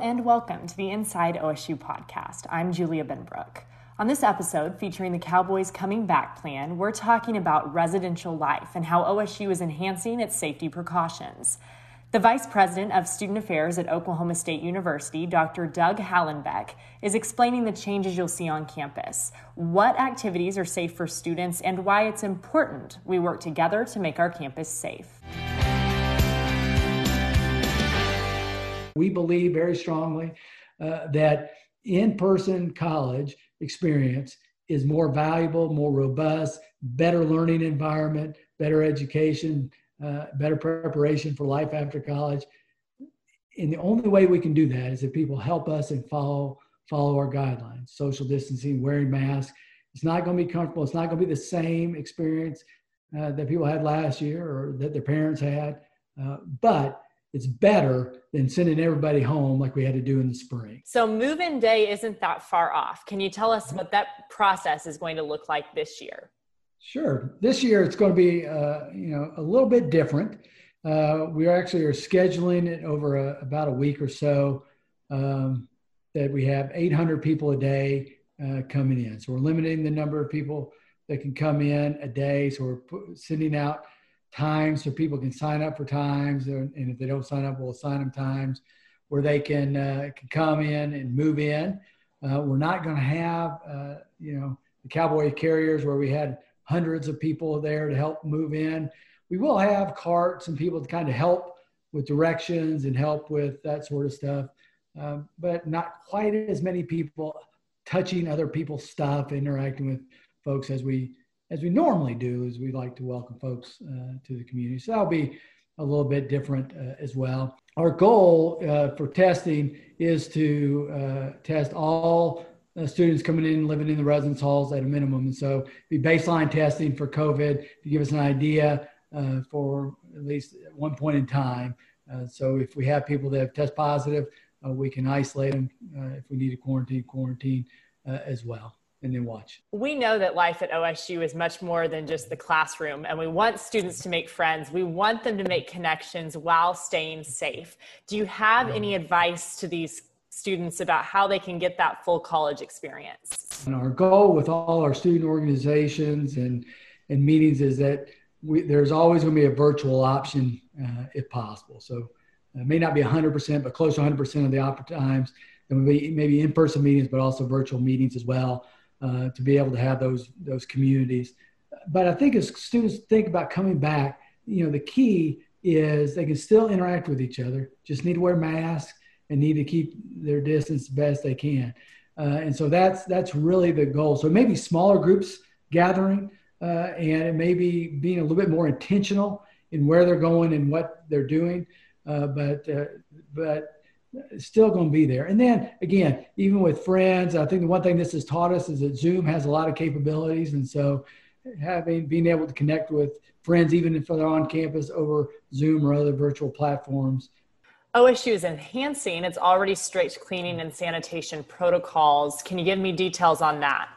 And welcome to the Inside OSU podcast. I'm Julia Benbrook. On this episode, featuring the Cowboys Coming Back plan, we're talking about residential life and how OSU is enhancing its safety precautions. The Vice President of Student Affairs at Oklahoma State University, Dr. Doug Hallenbeck, is explaining the changes you'll see on campus, what activities are safe for students, and why it's important we work together to make our campus safe. We believe very strongly uh, that in person college experience is more valuable, more robust, better learning environment, better education, uh, better preparation for life after college. And the only way we can do that is if people help us and follow follow our guidelines, social distancing, wearing masks. It's not going to be comfortable. It's not going to be the same experience uh, that people had last year or that their parents had, uh, but it's better than sending everybody home like we had to do in the spring. So move-in day isn't that far off. Can you tell us what that process is going to look like this year? Sure. This year it's going to be uh, you know a little bit different. Uh, we actually are scheduling it over a, about a week or so. Um, that we have 800 people a day uh, coming in. So we're limiting the number of people that can come in a day. So we're sending out times so people can sign up for times, and if they don't sign up, we'll assign them times where they can, uh, can come in and move in. Uh, we're not going to have, uh, you know, the cowboy carriers where we had hundreds of people there to help move in. We will have carts and people to kind of help with directions and help with that sort of stuff, um, but not quite as many people touching other people's stuff, interacting with folks as we as we normally do, is we like to welcome folks uh, to the community. So that'll be a little bit different uh, as well. Our goal uh, for testing is to uh, test all uh, students coming in living in the residence halls at a minimum. And so be baseline testing for COVID to give us an idea uh, for at least one point in time. so if we have people that have test positive, we can isolate them. if we need to quarantine, quarantine as well and then watch. We know that life at OSU is much more than just the classroom, and we want students to make friends. We want them to make connections while staying safe. Do you have any advice to these students about how they can get that full college experience? And our goal with all our student organizations and, and meetings is that we, there's always going to be a virtual option uh, if possible. So it may not be 100%, but close to 100% of the times. There will be maybe in-person meetings, but also virtual meetings as well uh, to be able to have those those communities. But I think as students think about coming back, you know, the key is they can still interact with each other, just need to wear masks and need to keep their distance best they can. Uh, and so that's that's really the goal. So maybe smaller groups gathering, uh, and it may be being a little bit more intentional in where they're going and what they're doing. Uh, but uh, but still going to be there. And then again, even with friends, I think the one thing this has taught us is that Zoom has a lot of capabilities. And so having, being able to connect with friends, even if they're on campus over Zoom or other virtual platforms. OSU is enhancing its already strict cleaning and sanitation protocols. Can you give me details on that?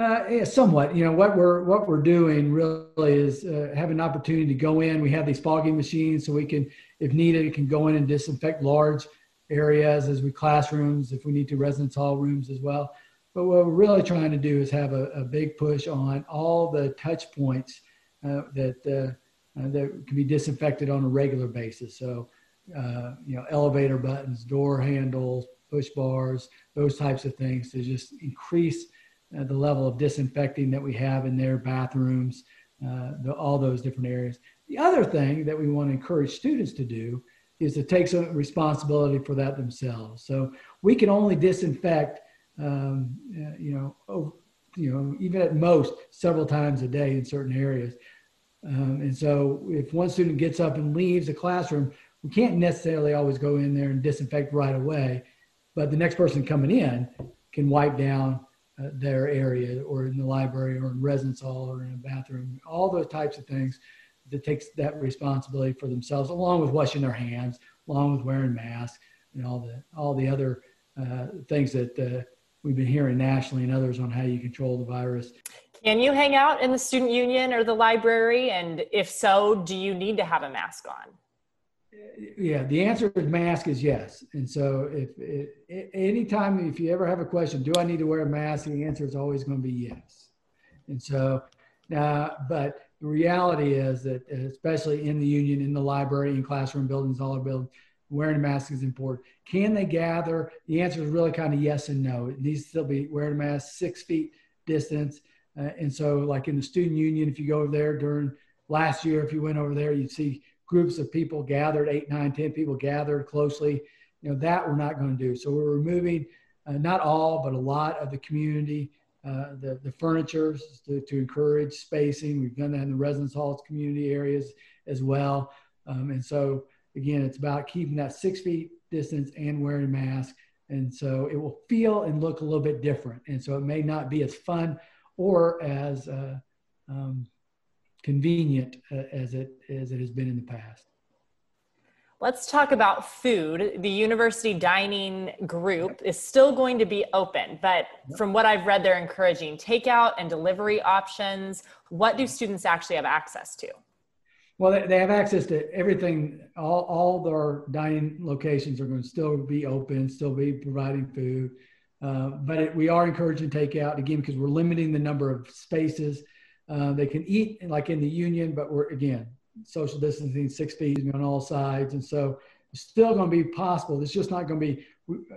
Uh, yeah, somewhat. You know what we're what we're doing really is uh, have an opportunity to go in. We have these fogging machines, so we can, if needed, can go in and disinfect large areas as we classrooms. If we need to, residence hall rooms as well. But what we're really trying to do is have a, a big push on all the touch points uh, that uh, uh, that can be disinfected on a regular basis. So, uh, you know, elevator buttons, door handles, push bars, those types of things to just increase uh, the level of disinfecting that we have in their bathrooms, uh, the, all those different areas. The other thing that we want to encourage students to do is to take some responsibility for that themselves. So we can only disinfect, um, uh, you know, you know, even at most several times a day in certain areas. Um, and so if one student gets up and leaves the classroom, we can't necessarily always go in there and disinfect right away, but the next person coming in can wipe down uh, their area or in the library or in residence hall or in a bathroom, all those types of things that takes that responsibility for themselves, along with washing their hands, along with wearing masks and all the all the other uh, things that uh, we've been hearing nationally and others on how you control the virus. Can you hang out in the student union or the library? And if so, do you need to have a mask on? Yeah, the answer to mask is yes. And so if, if anytime if you ever have a question, do I need to wear a mask? The answer is always going to be yes. And so now, uh, but the reality is that especially in the union, in the library, in classroom buildings, all our buildings, wearing a mask is important. Can they gather? The answer is really kind of yes and no. It needs to still be wearing a mask, six feet distance. Uh, and so, like in the student union, if you go over there during last year, if you went over there, you'd see groups of people gathered, eight, nine, ten people gathered closely. You know, that we're not going to do. So we're removing uh, not all, but a lot of the community, uh, the, the furniture to, to encourage spacing. We've done that in the residence halls, community areas as well. Um, and so again, it's about keeping that six feet distance and wearing a mask. And so it will feel and look a little bit different. And so it may not be as fun or as uh, um, convenient uh, as it as it has been in the past. Let's talk about food. The university dining group is still going to be open, but from what I've read, they're encouraging takeout and delivery options. What do students actually have access to? Well, they, have access to everything. All, all their dining locations are going to still be open, still be providing food. Uh, but it, we are encouraging takeout again because we're limiting the number of spaces uh, they can eat like in the union, but we're again social distancing, six feet on all sides, and so it's still going to be possible. It's just not going to be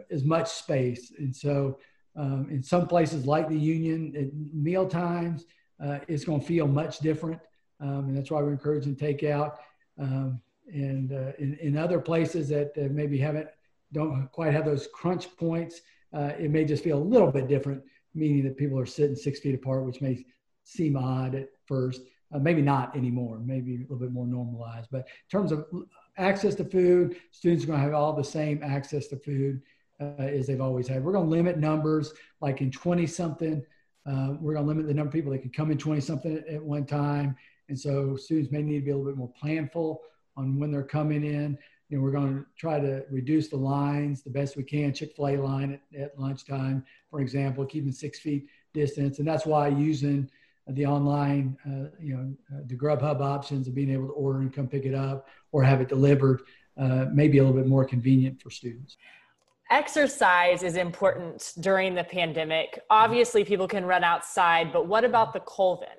as much space, and so um, in some places like the union, at meal times, uh, it's going to feel much different, um, and that's why we're encouraging takeout. Um, and uh, in, in other places that maybe haven't don't quite have those crunch points, uh, it may just feel a little bit different, meaning that people are sitting six feet apart, which may odd at first. Uh, maybe not anymore, maybe a little bit more normalized. But in terms of access to food, students are going to have all the same access to food uh, as they've always had. We're going to limit numbers, like in 20 something. Uh, we're going to limit the number of people that can come in 20 something at, at, one time. And so students may need to be a little bit more planful on when they're coming in. You know, we're going to try to reduce the lines the best we can. Chick fil A line at, at lunchtime, for example, keeping six feet distance. And that's why using the online, uh, you know, uh, the Grubhub options of being able to order and come pick it up or have it delivered uh, may be a little bit more convenient for students. Exercise is important during the pandemic. Obviously, people can run outside, but what about the Colvin?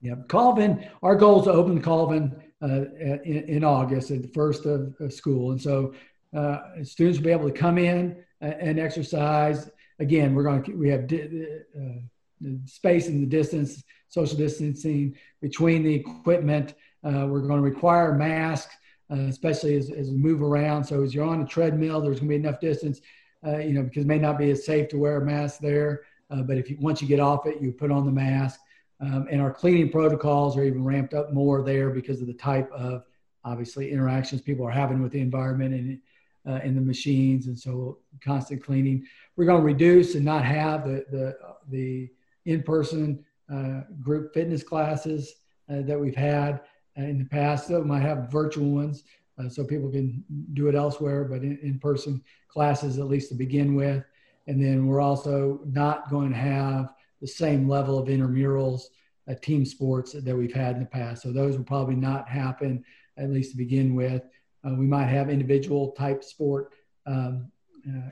Yeah, Colvin, our goal is to open Colvin uh, in, in, August at the first of, of school. And so uh, students will be able to come in and exercise. Again, we're going to, we have uh, the space and the distance, social distancing between the equipment. Uh, we're going to require masks, uh, especially as, as we move around. So as you're on a treadmill, there's going to be enough distance, uh, you know, because it may not be as safe to wear a mask there. Uh, but if you, once you get off it, you put on the mask. Um, and our cleaning protocols are even ramped up more there because of the type of obviously interactions people are having with the environment and uh, in the machines. And so constant cleaning. We're going to reduce and not have the the the in-person uh, group fitness classes uh, that we've had uh, in the past. We might have virtual ones uh, so people can do it elsewhere, but in, in-person classes at least to begin with. And then we're also not going to have the same level of intramurals, uh, team sports that we've had in the past. So those will probably not happen at least to begin with. Uh, we might have individual type sport um,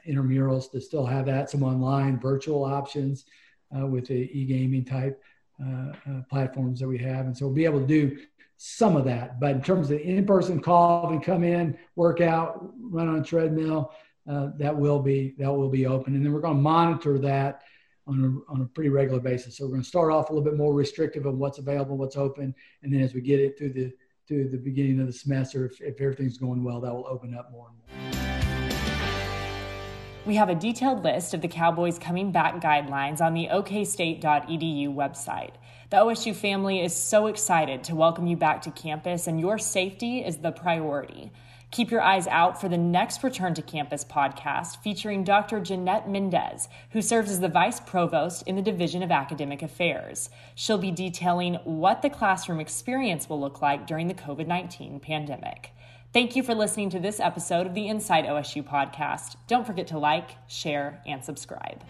intramurals to still have that, some online virtual options uh, with the e-gaming type uh, uh, platforms that we have. And so we'll be able to do some of that. But in terms of in-person call and come in, work out, run on a treadmill, uh, that will be that will be open. And then we're going to monitor that on a, on a pretty regular basis. So we're going to start off a little bit more restrictive on what's available, what's open, and then as we get it through the to the beginning of the semester, if, if everything's going well, that will open up more and more. We have a detailed list of the Cowboys coming back guidelines on the okstate.edu website. The OSU family is so excited to welcome you back to campus, and your safety is the priority. Keep your eyes out for the next Return to Campus podcast featuring Dr. Jeanette Mendez, who serves as the Vice Provost in the Division of Academic Affairs. She'll be detailing what the classroom experience will look like during the COVID 19 pandemic. Thank you for listening to this episode of the Inside OSU podcast. Don't forget to like, share, and subscribe.